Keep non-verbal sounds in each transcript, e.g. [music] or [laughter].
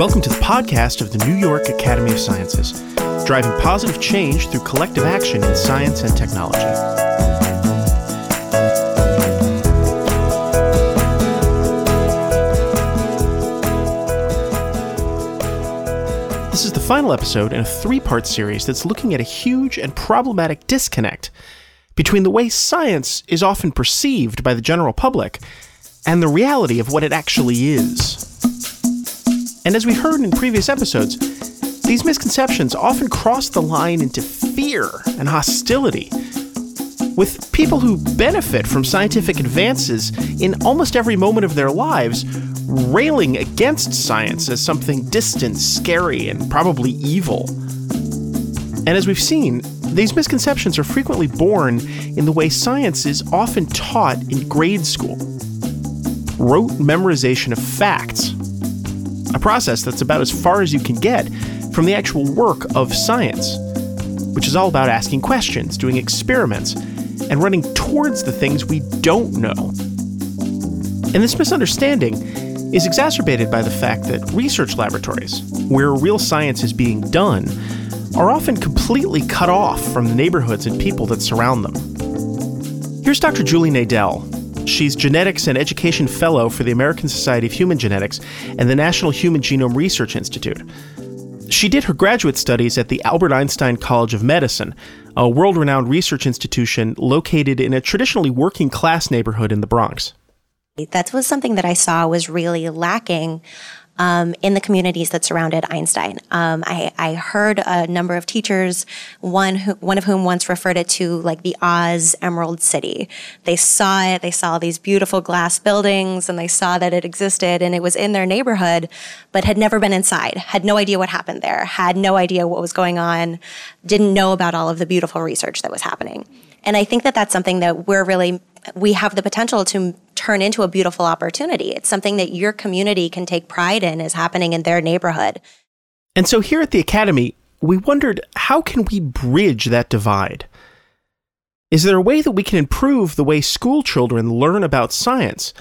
Welcome to the podcast of the New York Academy of Sciences, driving positive change through collective action in science and technology. This is the final episode in a three part series that's looking at a huge and problematic disconnect between the way science is often perceived by the general public and the reality of what it actually is. And as we heard in previous episodes, these misconceptions often cross the line into fear and hostility, with people who benefit from scientific advances in almost every moment of their lives railing against science as something distant, scary, and probably evil. And as we've seen, these misconceptions are frequently born in the way science is often taught in grade school rote memorization of facts, process that's about as far as you can get from the actual work of science, which is all about asking questions, doing experiments, and running towards the things we don't know. And this misunderstanding is exacerbated by the fact that research laboratories, where real science is being done, are often completely cut off from the neighborhoods and people that surround them. Here's Dr. Julie Nadel. She's Genetics and Education Fellow for the American Society of Human Genetics and the National Human Genome Research Institute. She did her graduate studies at the Albert Einstein College of Medicine, a world renowned research institution located in a traditionally working class neighborhood in the Bronx. That was something that I saw was really lacking um, in the communities that surrounded Einstein. Um, I, I, heard a number of teachers, one who, one of whom once referred it to like the Oz Emerald City. They saw it, they saw these beautiful glass buildings, and they saw that it existed, and it was in their neighborhood, but had never been inside, had no idea what happened there, had no idea what was going on, didn't know about all of the beautiful research that was happening. And I think that that's something that we're really we have the potential to turn into a beautiful opportunity. It's something that your community can take pride in is happening in their neighborhood. And so here at the Academy, we wondered how can we bridge that divide? Is there a way that we can improve the way school children learn about science,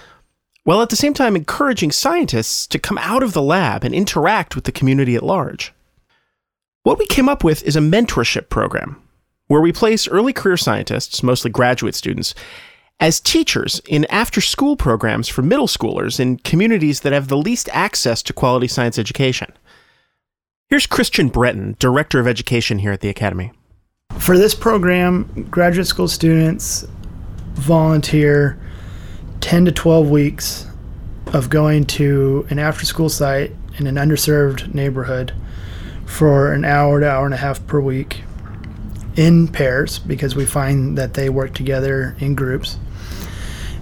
while at the same time encouraging scientists to come out of the lab and interact with the community at large? What we came up with is a mentorship program where we place early career scientists, mostly graduate students, as teachers in after school programs for middle schoolers in communities that have the least access to quality science education. Here's Kristian Breton, Director of Education here at the Academy. For this program, graduate school students volunteer 10 to 12 weeks of going to an after school site in an underserved neighborhood for an hour to hour and a half per week in pairs because we find that they work together in groups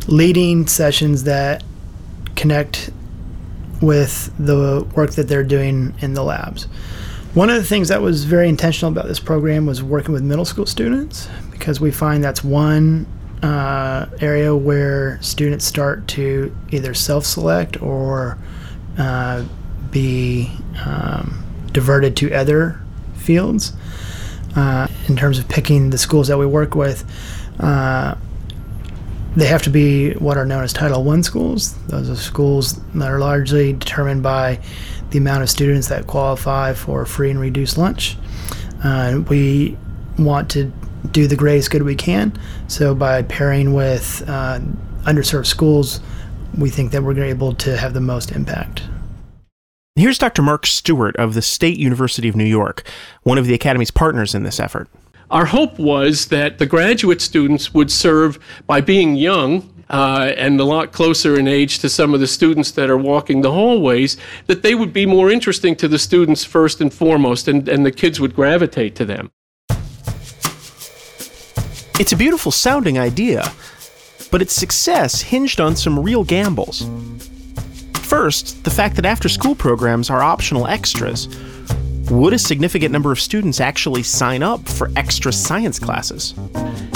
leading sessions that connect with the work that they're doing in the labs. One of the things that was very intentional about this program was working with middle school students because we find that's one uh, area where students start to either self select or uh, be um, diverted to other fields. Uh, in terms of picking the schools that we work with, uh, they have to be what are known as Title One schools. Those are schools that are largely determined by the amount of students that qualify for free and reduced lunch. Uh, we want to do the greatest good we can. So by pairing with uh, underserved schools, we think that we're able to have the most impact. Here's Dr. Mark Stewart of the State University of New York, one of the Academy's partners in this effort. Our hope was that the graduate students would serve by being young uh, and a lot closer in age to some of the students that are walking the hallways, that they would be more interesting to the students first and foremost, and, and the kids would gravitate to them. It's a beautiful sounding idea, but its success hinged on some real gambles. First, the fact that after school programs are optional extras would a significant number of students actually sign up for extra science classes?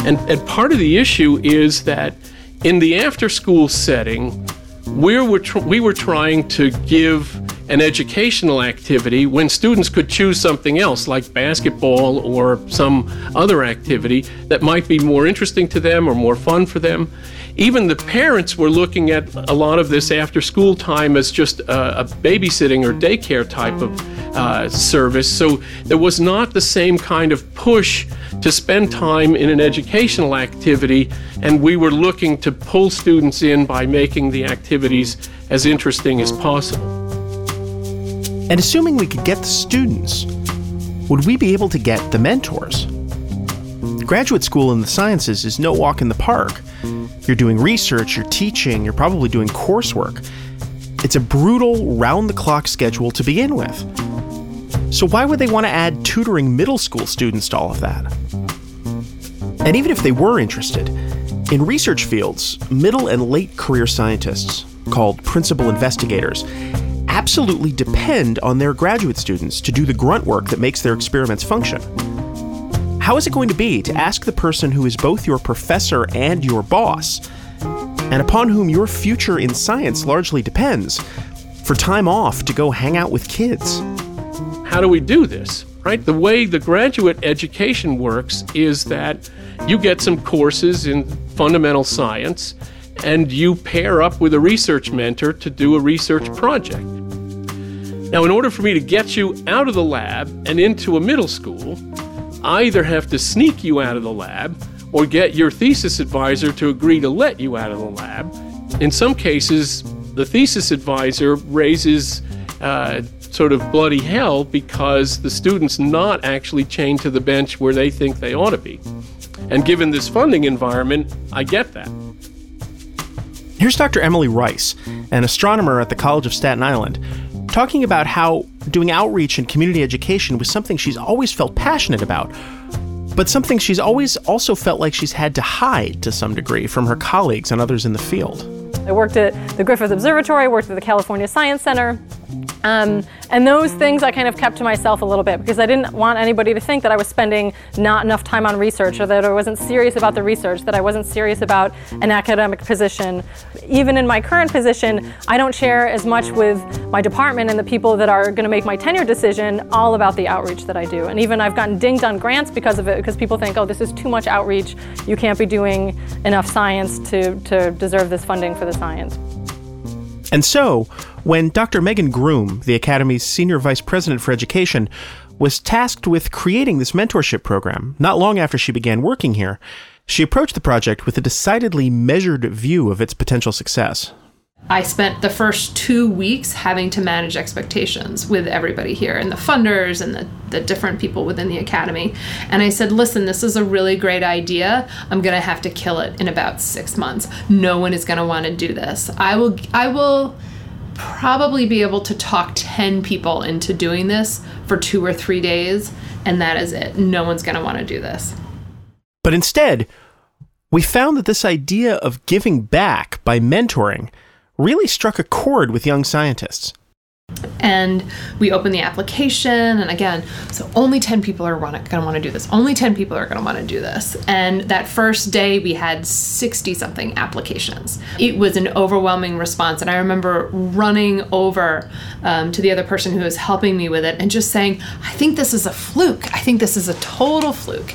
And, and part of the issue is that in the after school setting, we were, tr- we were trying to give an educational activity when students could choose something else like basketball or some other activity that might be more interesting to them or more fun for them. Even the parents were looking at a lot of this after school time as just a, a babysitting or daycare type of uh, service. So there was not the same kind of push to spend time in an educational activity, and we were looking to pull students in by making the activities as interesting as possible. And assuming we could get the students, would we be able to get the mentors? Graduate school in the sciences is no walk in the park. You're doing research, you're teaching, you're probably doing coursework. It's a brutal, round the clock schedule to begin with. So, why would they want to add tutoring middle school students to all of that? And even if they were interested, in research fields, middle and late career scientists, called principal investigators, absolutely depend on their graduate students to do the grunt work that makes their experiments function. How is it going to be to ask the person who is both your professor and your boss, and upon whom your future in science largely depends, for time off to go hang out with kids? How do we do this? Right? The way the graduate education works is that you get some courses in fundamental science and you pair up with a research mentor to do a research project. Now, in order for me to get you out of the lab and into a middle school, I either have to sneak you out of the lab or get your thesis advisor to agree to let you out of the lab. In some cases, the thesis advisor raises uh, sort of bloody hell because the student's not actually chained to the bench where they think they ought to be. And given this funding environment, I get that. Here's Dr. Emily Rice, an astronomer at the College of Staten Island, talking about how doing outreach and community education was something she's always felt passionate about, but something she's always also felt like she's had to hide to some degree from her colleagues and others in the field. I worked at the Griffith Observatory, worked at the California Science Center, um, and those things I kind of kept to myself a little bit because I didn't want anybody to think that I was spending not enough time on research or that I wasn't serious about the research, that I wasn't serious about an academic position. Even in my current position, I don't share as much with my department and the people that are going to make my tenure decision all about the outreach that I do. And even I've gotten dinged on grants because of it because people think, oh, this is too much outreach. You can't be doing enough science to, to deserve this funding for the science. And so, when Dr. Meghan Groome, the Academy's Senior Vice President for Education, was tasked with creating this mentorship program not long after she began working here, she approached the project with a decidedly measured view of its potential success. I spent the first two weeks having to manage expectations with everybody here and the funders and the, the different people within the academy. And I said, listen, this is a really great idea. I'm going to have to kill it in about six months. No one is going to want to do this. I will, I will probably be able to talk 10 people into doing this for two or three days. And that is it. No one's going to want to do this. But instead, we found that this idea of giving back by mentoring really struck a chord with young scientists and we open the application and again so only 10 people are going to want to do this. Only 10 people are going to want to do this. And that first day we had 60 something applications. It was an overwhelming response and i remember running over um, to the other person who was helping me with it and just saying i think this is a fluke. I think this is a total fluke.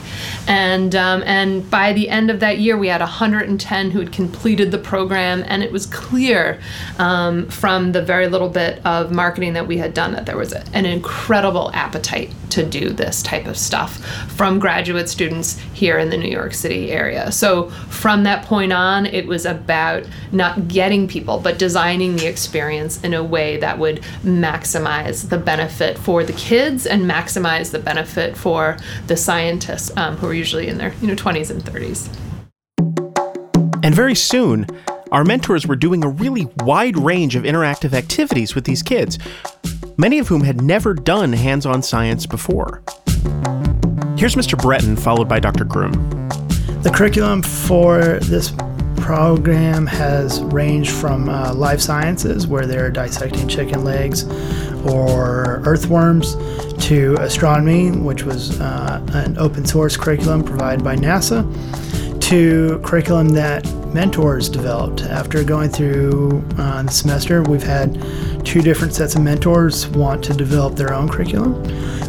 And um, and by the end of that year we had 110 who had completed the program and it was clear um, from the very little bit of marketing that we had done that there was a, an incredible appetite to do this type of stuff from graduate students here in the New York City area. So from that point on, it was about not getting people, but designing the experience in a way that would maximize the benefit for the kids and maximize the benefit for the scientists um, who are usually in their you know 20s and 30s. And very soon, our mentors were doing a really wide range of interactive activities with these kids, many of whom had never done hands on science before. Here's Mr. Breton, followed by Dr. Groome. The curriculum for this program has ranged from uh, life sciences, where they're dissecting chicken legs or earthworms, to astronomy, which was uh, an open source curriculum provided by NASA, to curriculum that mentors developed. After going through uh, the semester, we've had two different sets of mentors want to develop their own curriculum.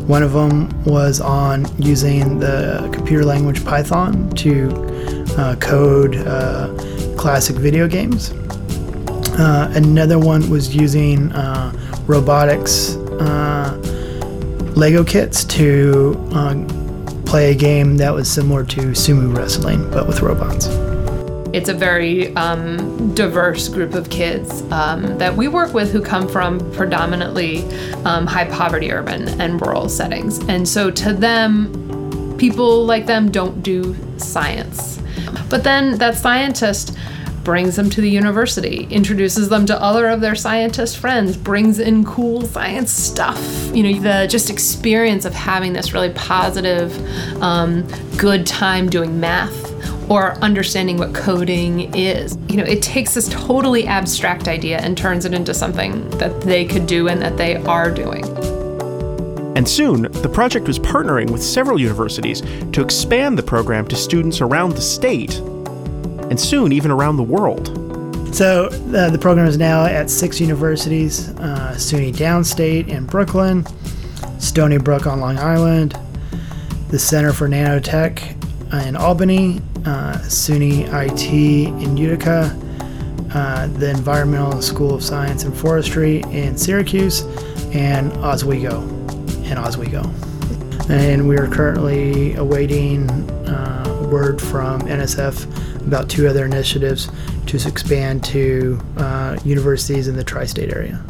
One of them was on using the computer language Python to uh, code uh, classic video games. Uh, another one was using uh, robotics uh, Lego kits to play a game that was similar to sumo wrestling, but with robots. It's a very um, diverse group of kids um, that we work with who come from predominantly um, high poverty urban and rural settings. And so to them, people like them don't do science. But then that scientist brings them to the university, introduces them to other of their scientist friends, brings in cool science stuff. You know, the just experience of having this really positive, um, good time doing math or understanding what coding is. You know, it takes this totally abstract idea and turns it into something that they could do and that they are doing. And soon, the project was partnering with several universities to expand the program to students around the state, and soon even around the world. So uh, the program is now at six universities uh, SUNY Downstate in Brooklyn, Stony Brook on Long Island, the Center for Nanotech in Albany, uh, SUNY IT in Utica, uh, the Environmental School of Science and Forestry in Syracuse, and Oswego in Oswego. And we are currently awaiting uh, word from NSF about two other initiatives to expand to uh, universities in the tri state area.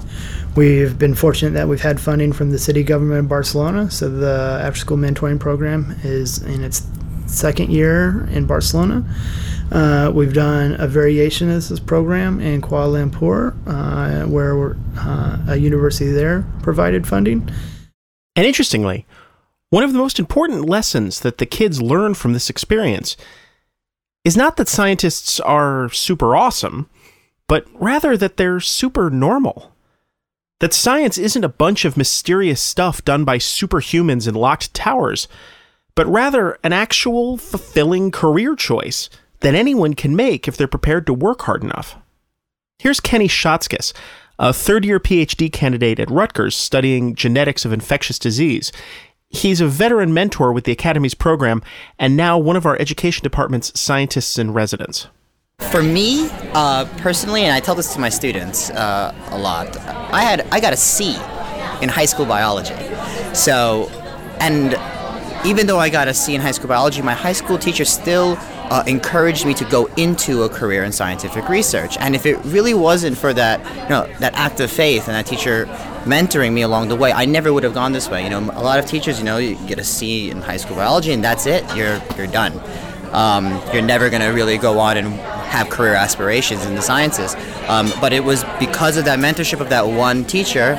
We've been fortunate that we've had funding from the city government of Barcelona, so the after school mentoring program is in its second year in Barcelona. Uh, we've done a variation of this program in Kuala Lumpur, uh, where uh, a university there provided funding. And interestingly, one of the most important lessons that the kids learn from this experience is not that scientists are super awesome, but rather that they're super normal. That science isn't a bunch of mysterious stuff done by superhumans in locked towers but rather an actual fulfilling career choice that anyone can make if they're prepared to work hard enough. Here's Kenny Schatzkis, a third year PhD candidate at Rutgers studying genetics of infectious disease. He's a veteran mentor with the Academy's program and now one of our education department's scientists in residence. For me, uh, personally, and I tell this to my students uh, a lot, I had I got a C in high school biology. So, and even though I got a C in high school biology, my high school teacher still uh, encouraged me to go into a career in scientific research. And if it really wasn't for that, you know, that act of faith and that teacher mentoring me along the way, I never would have gone this way. You know, a lot of teachers, you know, you get a C in high school biology and that's it. You're you're done. Um, you're never going to really go on and have career aspirations in the sciences. Um, but it was because of that mentorship of that one teacher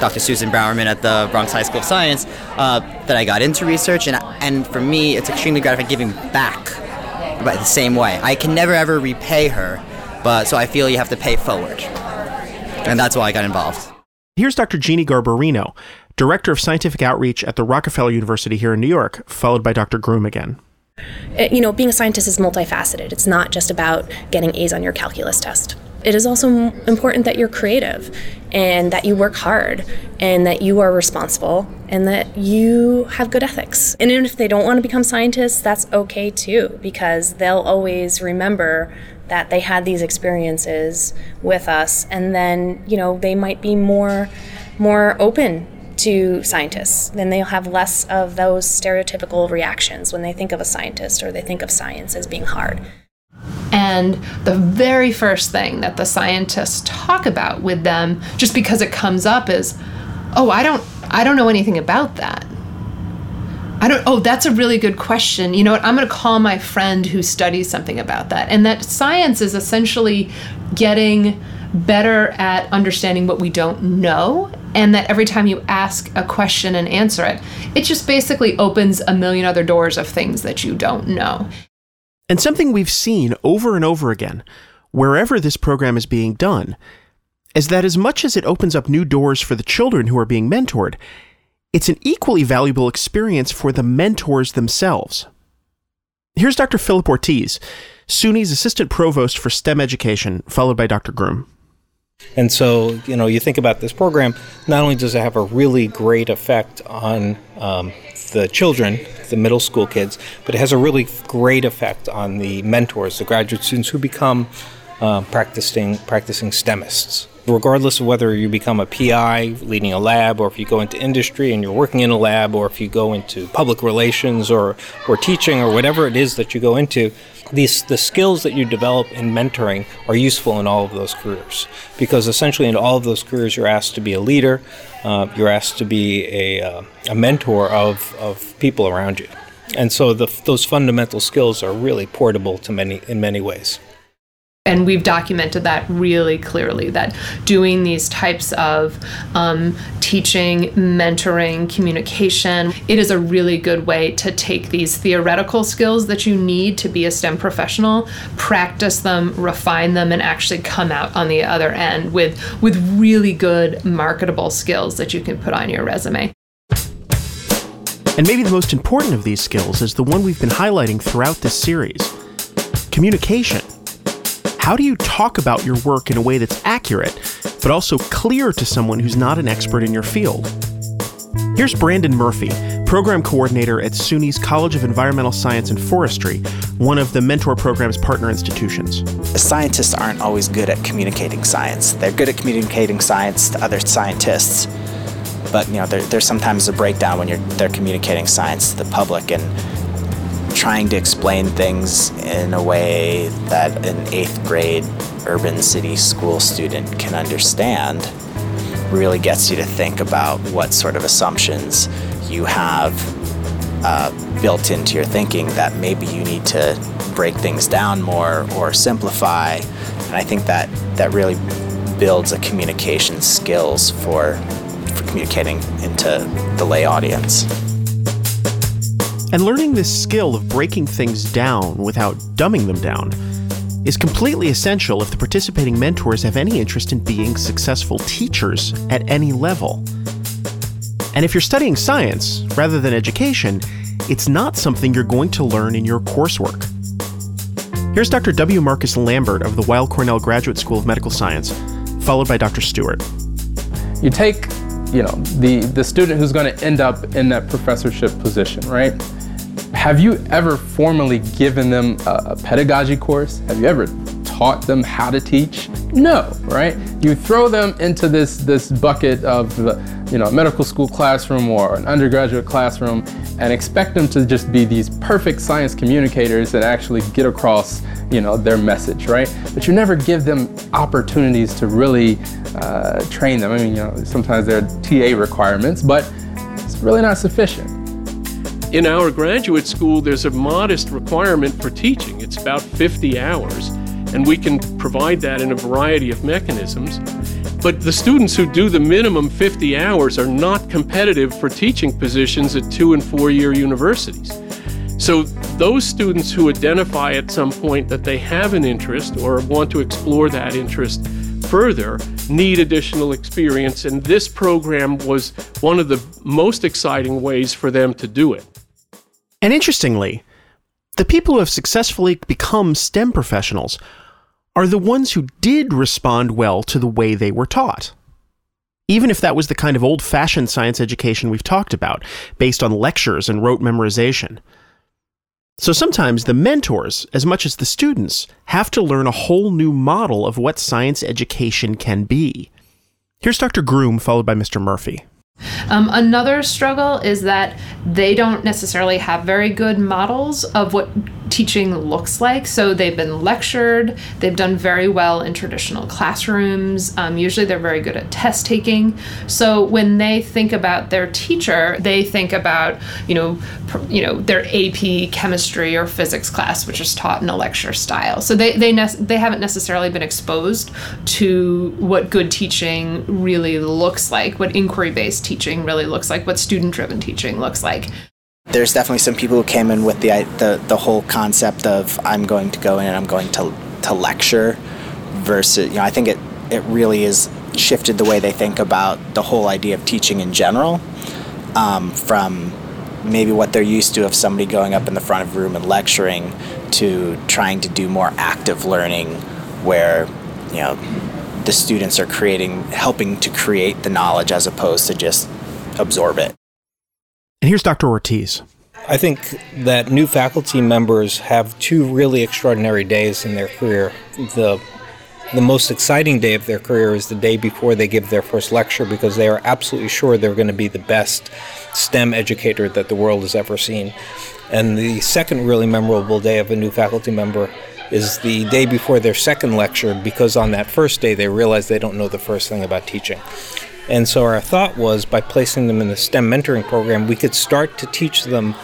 Dr. Susan Bowerman at the Bronx High School of Science, uh, that I got into research. And, and for me, it's extremely gratifying giving back by the same way. I can never ever repay her, but so I feel you have to pay forward. And that's why I got involved. Here's Dr. Jeannie Garbarino, Director of Scientific Outreach at the Rockefeller University here in New York, followed by Dr. Groome again. Uh, you know, being a scientist is multifaceted. It's not just about getting A's on your calculus test it is also important that you're creative and that you work hard and that you are responsible and that you have good ethics. And even if they don't want to become scientists, that's okay too, because they'll always remember that they had these experiences with us and then, you know, they might be more more open to scientists. Then they'll have less of those stereotypical reactions when they think of a scientist or they think of science as being hard. And the very first thing that the scientists talk about with them, just because it comes up, is, "Oh, I don't, I don't know anything about that." I don't. Oh, that's a really good question. You know what? I'm going to call my friend who studies something about that. And that science is essentially getting better at understanding what we don't know and that every time you ask a question and answer it, it just basically opens a million other doors of things that you don't know. And something we've seen over and over again, wherever this program is being done, is that as much as it opens up new doors for the children who are being mentored, it's an equally valuable experience for the mentors themselves. Here's Dr. Philip Ortiz, SUNY's assistant provost for STEM education, followed by Dr. Groome. And so, you know, you think about this program, not only does it have a really great effect on um, the children, the middle school kids, but it has a really great effect on the mentors, the graduate students who become uh, practicing practicing STEMists. Regardless of whether you become a PI leading a lab, or if you go into industry and you're working in a lab, or if you go into public relations or, or teaching or whatever it is that you go into, these the skills that you develop in mentoring are useful in all of those careers because essentially in all of those careers you're asked to be a leader uh, you're asked to be a, uh, a mentor of, of people around you. And so the, those fundamental skills are really portable to many in many ways. And we've documented that really clearly that doing these types of um, teaching mentoring communication. It is a really good way to take these theoretical skills that you need to be a stem professional practice them refine them and actually come out on the other end with with really good marketable skills that you can put on your resume. And maybe the most important of these skills is the one we've been highlighting throughout this series communication how do you talk about your work in a way that's accurate, but also clear to someone who's not an expert in your field? Here's Brandon Murphy, program coordinator at SUNY's College of Environmental Science and Forestry, one of the Mentor Program's partner institutions. Scientists aren't always good at communicating science. They're good at communicating science to other scientists, but you know, there, there's sometimes a breakdown when you're they're communicating science to the public and trying to explain things in a way that an eighth grade urban city school student can understand really gets you to think about what sort of assumptions you have uh, built into your thinking that maybe you need to break things down more or simplify. And I think that that really builds a communication skills for for communicating into the lay audience. And learning this skill of breaking things down without dumbing them down is completely essential if the participating mentors have any interest in being successful teachers at any level. And if you're studying science rather than education, it's not something you're going to learn in your coursework. Here's Dr. W. Marcus Lambert of the Weill Cornell Graduate School of Medical Science, followed by Dr. Stewart. You take, you know, the, the student who's going to end up in that professorship position, right? Have you ever formally given them a, a, pedagogy course? Have you ever taught them how to teach? No, right? You throw them into this this bucket of the, you know, medical school classroom or an undergraduate classroom and expect them to just be these perfect science communicators and actually get across, you know, their message, right? But you never give them opportunities to really uh, train them. I mean, you know, sometimes there are TA requirements, but it's really not sufficient. In our graduate school, there's a modest requirement for teaching. It's about 50 hours, and we can provide that in a variety of mechanisms. But the students who do the minimum 50 hours are not competitive for teaching positions at two and four year universities. So, those students who identify at some point that they have an interest or want to explore that interest further need additional experience, and this program was one of the most exciting ways for them to do it. And interestingly, the people who have successfully become STEM professionals are the ones who did respond well to the way they were taught. Even if that was the kind of old fashioned science education we've talked about, based on lectures and rote memorization. So sometimes the mentors, as much as the students, have to learn a whole new model of what science education can be. Here's Dr. Groome, followed by Mr. Murphy. Um, another struggle is that they don't necessarily have very good models of what teaching looks like. So they've been lectured, they've done very well in traditional classrooms. Um, usually they're very good at test taking. So when they think about their teacher, they think about, you know, pr- you know, their AP chemistry or physics class, which is taught in a lecture style. So they, they, ne- they haven't necessarily been exposed to what good teaching really looks like, what inquiry based teaching really looks like, what student driven teaching looks like there's definitely some people who came in with the the the whole concept of I'm going to go in and I'm going to to lecture versus you know I think it it really is shifted the way they think about the whole idea of teaching in general um, from maybe what they're used to of somebody going up in the front of a room and lecturing to trying to do more active learning where you know the students are creating helping to create the knowledge as opposed to just absorb it and here's dr ortiz I think that new faculty members have two really extraordinary days in their career. The the most exciting day of their career is the day before they give their first lecture because they are absolutely sure they're going to be the best STEM educator that the world has ever seen. And the second really memorable day of a new faculty member is the day before their second lecture because on that first day they realize they don't know the first thing about teaching. And so our thought was by placing them in the STEM mentoring program, we could start to teach them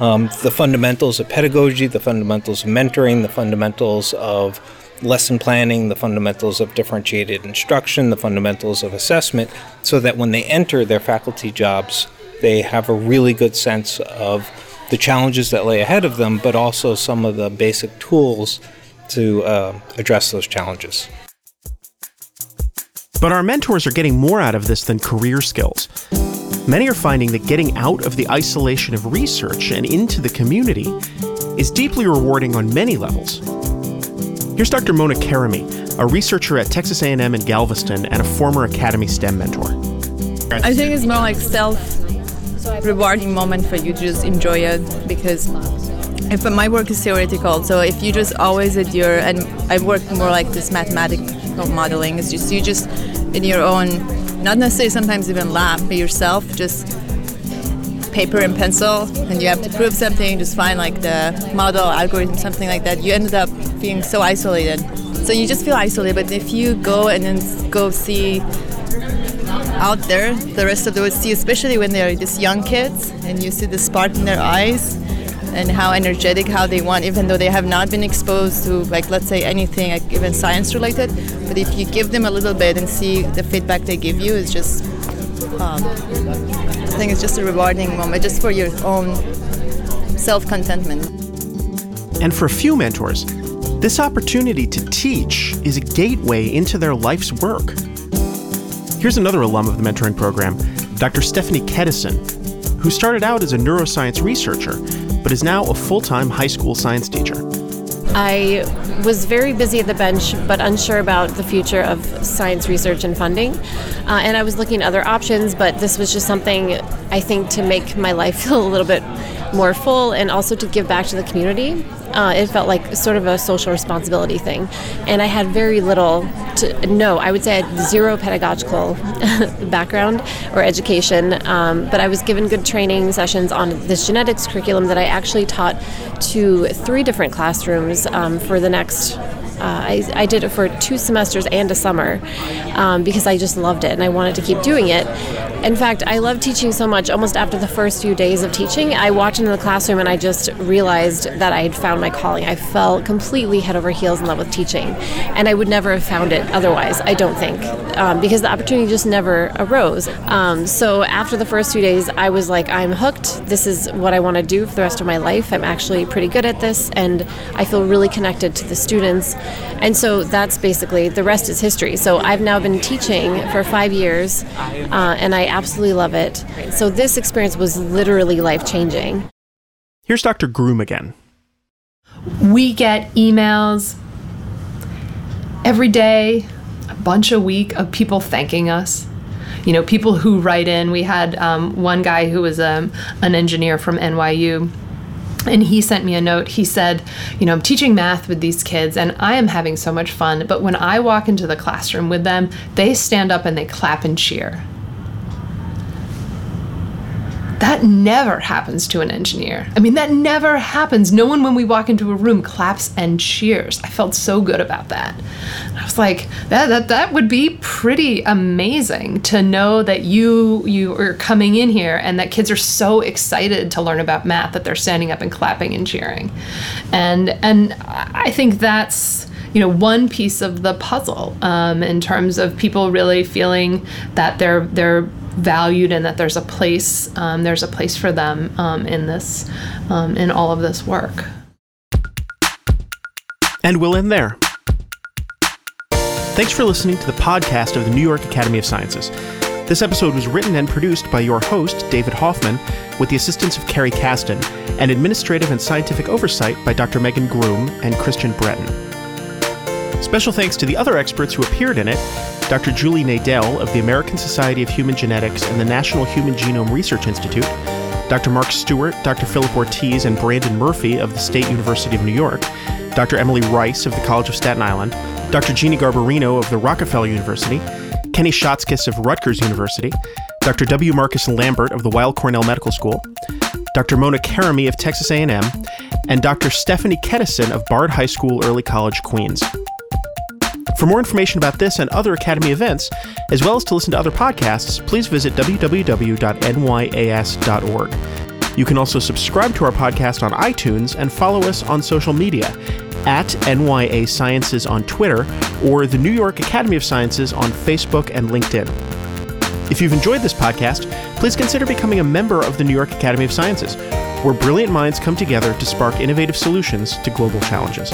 um, the fundamentals of pedagogy, the fundamentals of mentoring, the fundamentals of lesson planning, the fundamentals of differentiated instruction, the fundamentals of assessment, so that when they enter their faculty jobs, they have a really good sense of the challenges that lay ahead of them, but also some of the basic tools to uh, address those challenges. But our mentors are getting more out of this than career skills. Many are finding that getting out of the isolation of research and into the community is deeply rewarding on many levels. Here's Dr. Mona Karami, a researcher at Texas A&M in Galveston and a former Academy STEM mentor. I think it's more like self rewarding moment for you to just enjoy it because if my work is theoretical, so if you just always at your and I work more like this mathematical modeling is just you just in your own not necessarily sometimes even lab, but yourself just paper and pencil and you have to prove something, just find like the model, algorithm, something like that, you ended up being so isolated. So you just feel isolated, but if you go and then go see out there, the rest of the world see, especially when they're just young kids and you see the spark in their eyes and how energetic, how they want, even though they have not been exposed to, like, let's say anything, like even science related. But if you give them a little bit and see the feedback they give you, it's just, um, I think it's just a rewarding moment, just for your own self contentment. And for a few mentors, this opportunity to teach is a gateway into their life's work. Here's another alum of the mentoring program, Dr. Stephanie Kedison, who started out as a neuroscience researcher but is now a full time high school science teacher. I was very busy at the bench, but unsure about the future of science research and funding. Uh, and I was looking at other options, but this was just something I think to make my life feel [laughs] a little bit more full and also to give back to the community. Uh, it felt like sort of a social responsibility thing. And I had very little to no, I would say I had zero pedagogical [laughs] background or education, um, but I was given good training sessions on this genetics curriculum that I actually taught to three different classrooms um, for the next uh, I, I, did it for two semesters and a summer um, because I just loved it and I wanted to keep doing it. In fact, I love teaching so much. Almost after the first few days of teaching, I walked into the classroom and I just realized that I had found my calling. I fell completely head over heels in love with teaching, and I would never have found it otherwise. I don't think um, because the opportunity just never arose. Um, so after the first few days, I was like, I'm hooked. This is what I want to do for the rest of my life. I'm actually pretty good at this, and I feel really connected to the students. And so that's basically the rest is history. So I've now been teaching for five years, uh, and I absolutely love it. So this experience was literally life changing. Here's Dr. Groome again. We get emails every day, a bunch a week of people thanking us. You know, people who write in. We had um, one guy who was um, an engineer from NYU and he sent me a note. He said, You know, I'm teaching math with these kids and I am having so much fun, but when I walk into the classroom with them, they stand up and they clap and cheer. That never happens to an engineer. I mean, that never happens. No one, when we walk into a room, claps and cheers. I felt so good about that. I was like, that that that would be pretty amazing to know that you you are coming in here and that kids are so excited to learn about math that they're standing up and clapping and cheering, and and I think that's you know one piece of the puzzle um, in terms of people really feeling that they're they're valued and that there's a place um, there's a place for them um, in this um, in all of this work and we'll end there thanks for listening to the podcast of the new york academy of sciences This episode was written and produced by your host, David Hoffman, with the assistance of Carrie Caston, and administrative and scientific oversight by Dr. Meghan Groome and Kristian Breton. Special thanks to the other experts who appeared in it Dr. Julie Nadell of the American Society of Human Genetics and the National Human Genome Research Institute, Dr. Mark Stewart, Dr. Philip Ortiz, and Brandon Murphy of the State University of New York, Dr. Emily Rice of the College of Staten Island, Dr. Jeannie Garbarino of the Rockefeller University, Kenny Schatzkis of Rutgers University, Dr. W. Marcus Lambert of the Weill Cornell Medical School, Dr. Mona Karami of Texas A&M, and Dr. Stephanie Kedison of Bard High School Early College, Queens. For more information about this and other Academy events, as well as to listen to other podcasts, please visit www.nyas.org. You can also subscribe to our podcast on iTunes and follow us on social media at NYA Sciences on Twitter or the New York Academy of Sciences on Facebook and LinkedIn. If you've enjoyed this podcast, please consider becoming a member of the New York Academy of Sciences, where brilliant minds come together to spark innovative solutions to global challenges.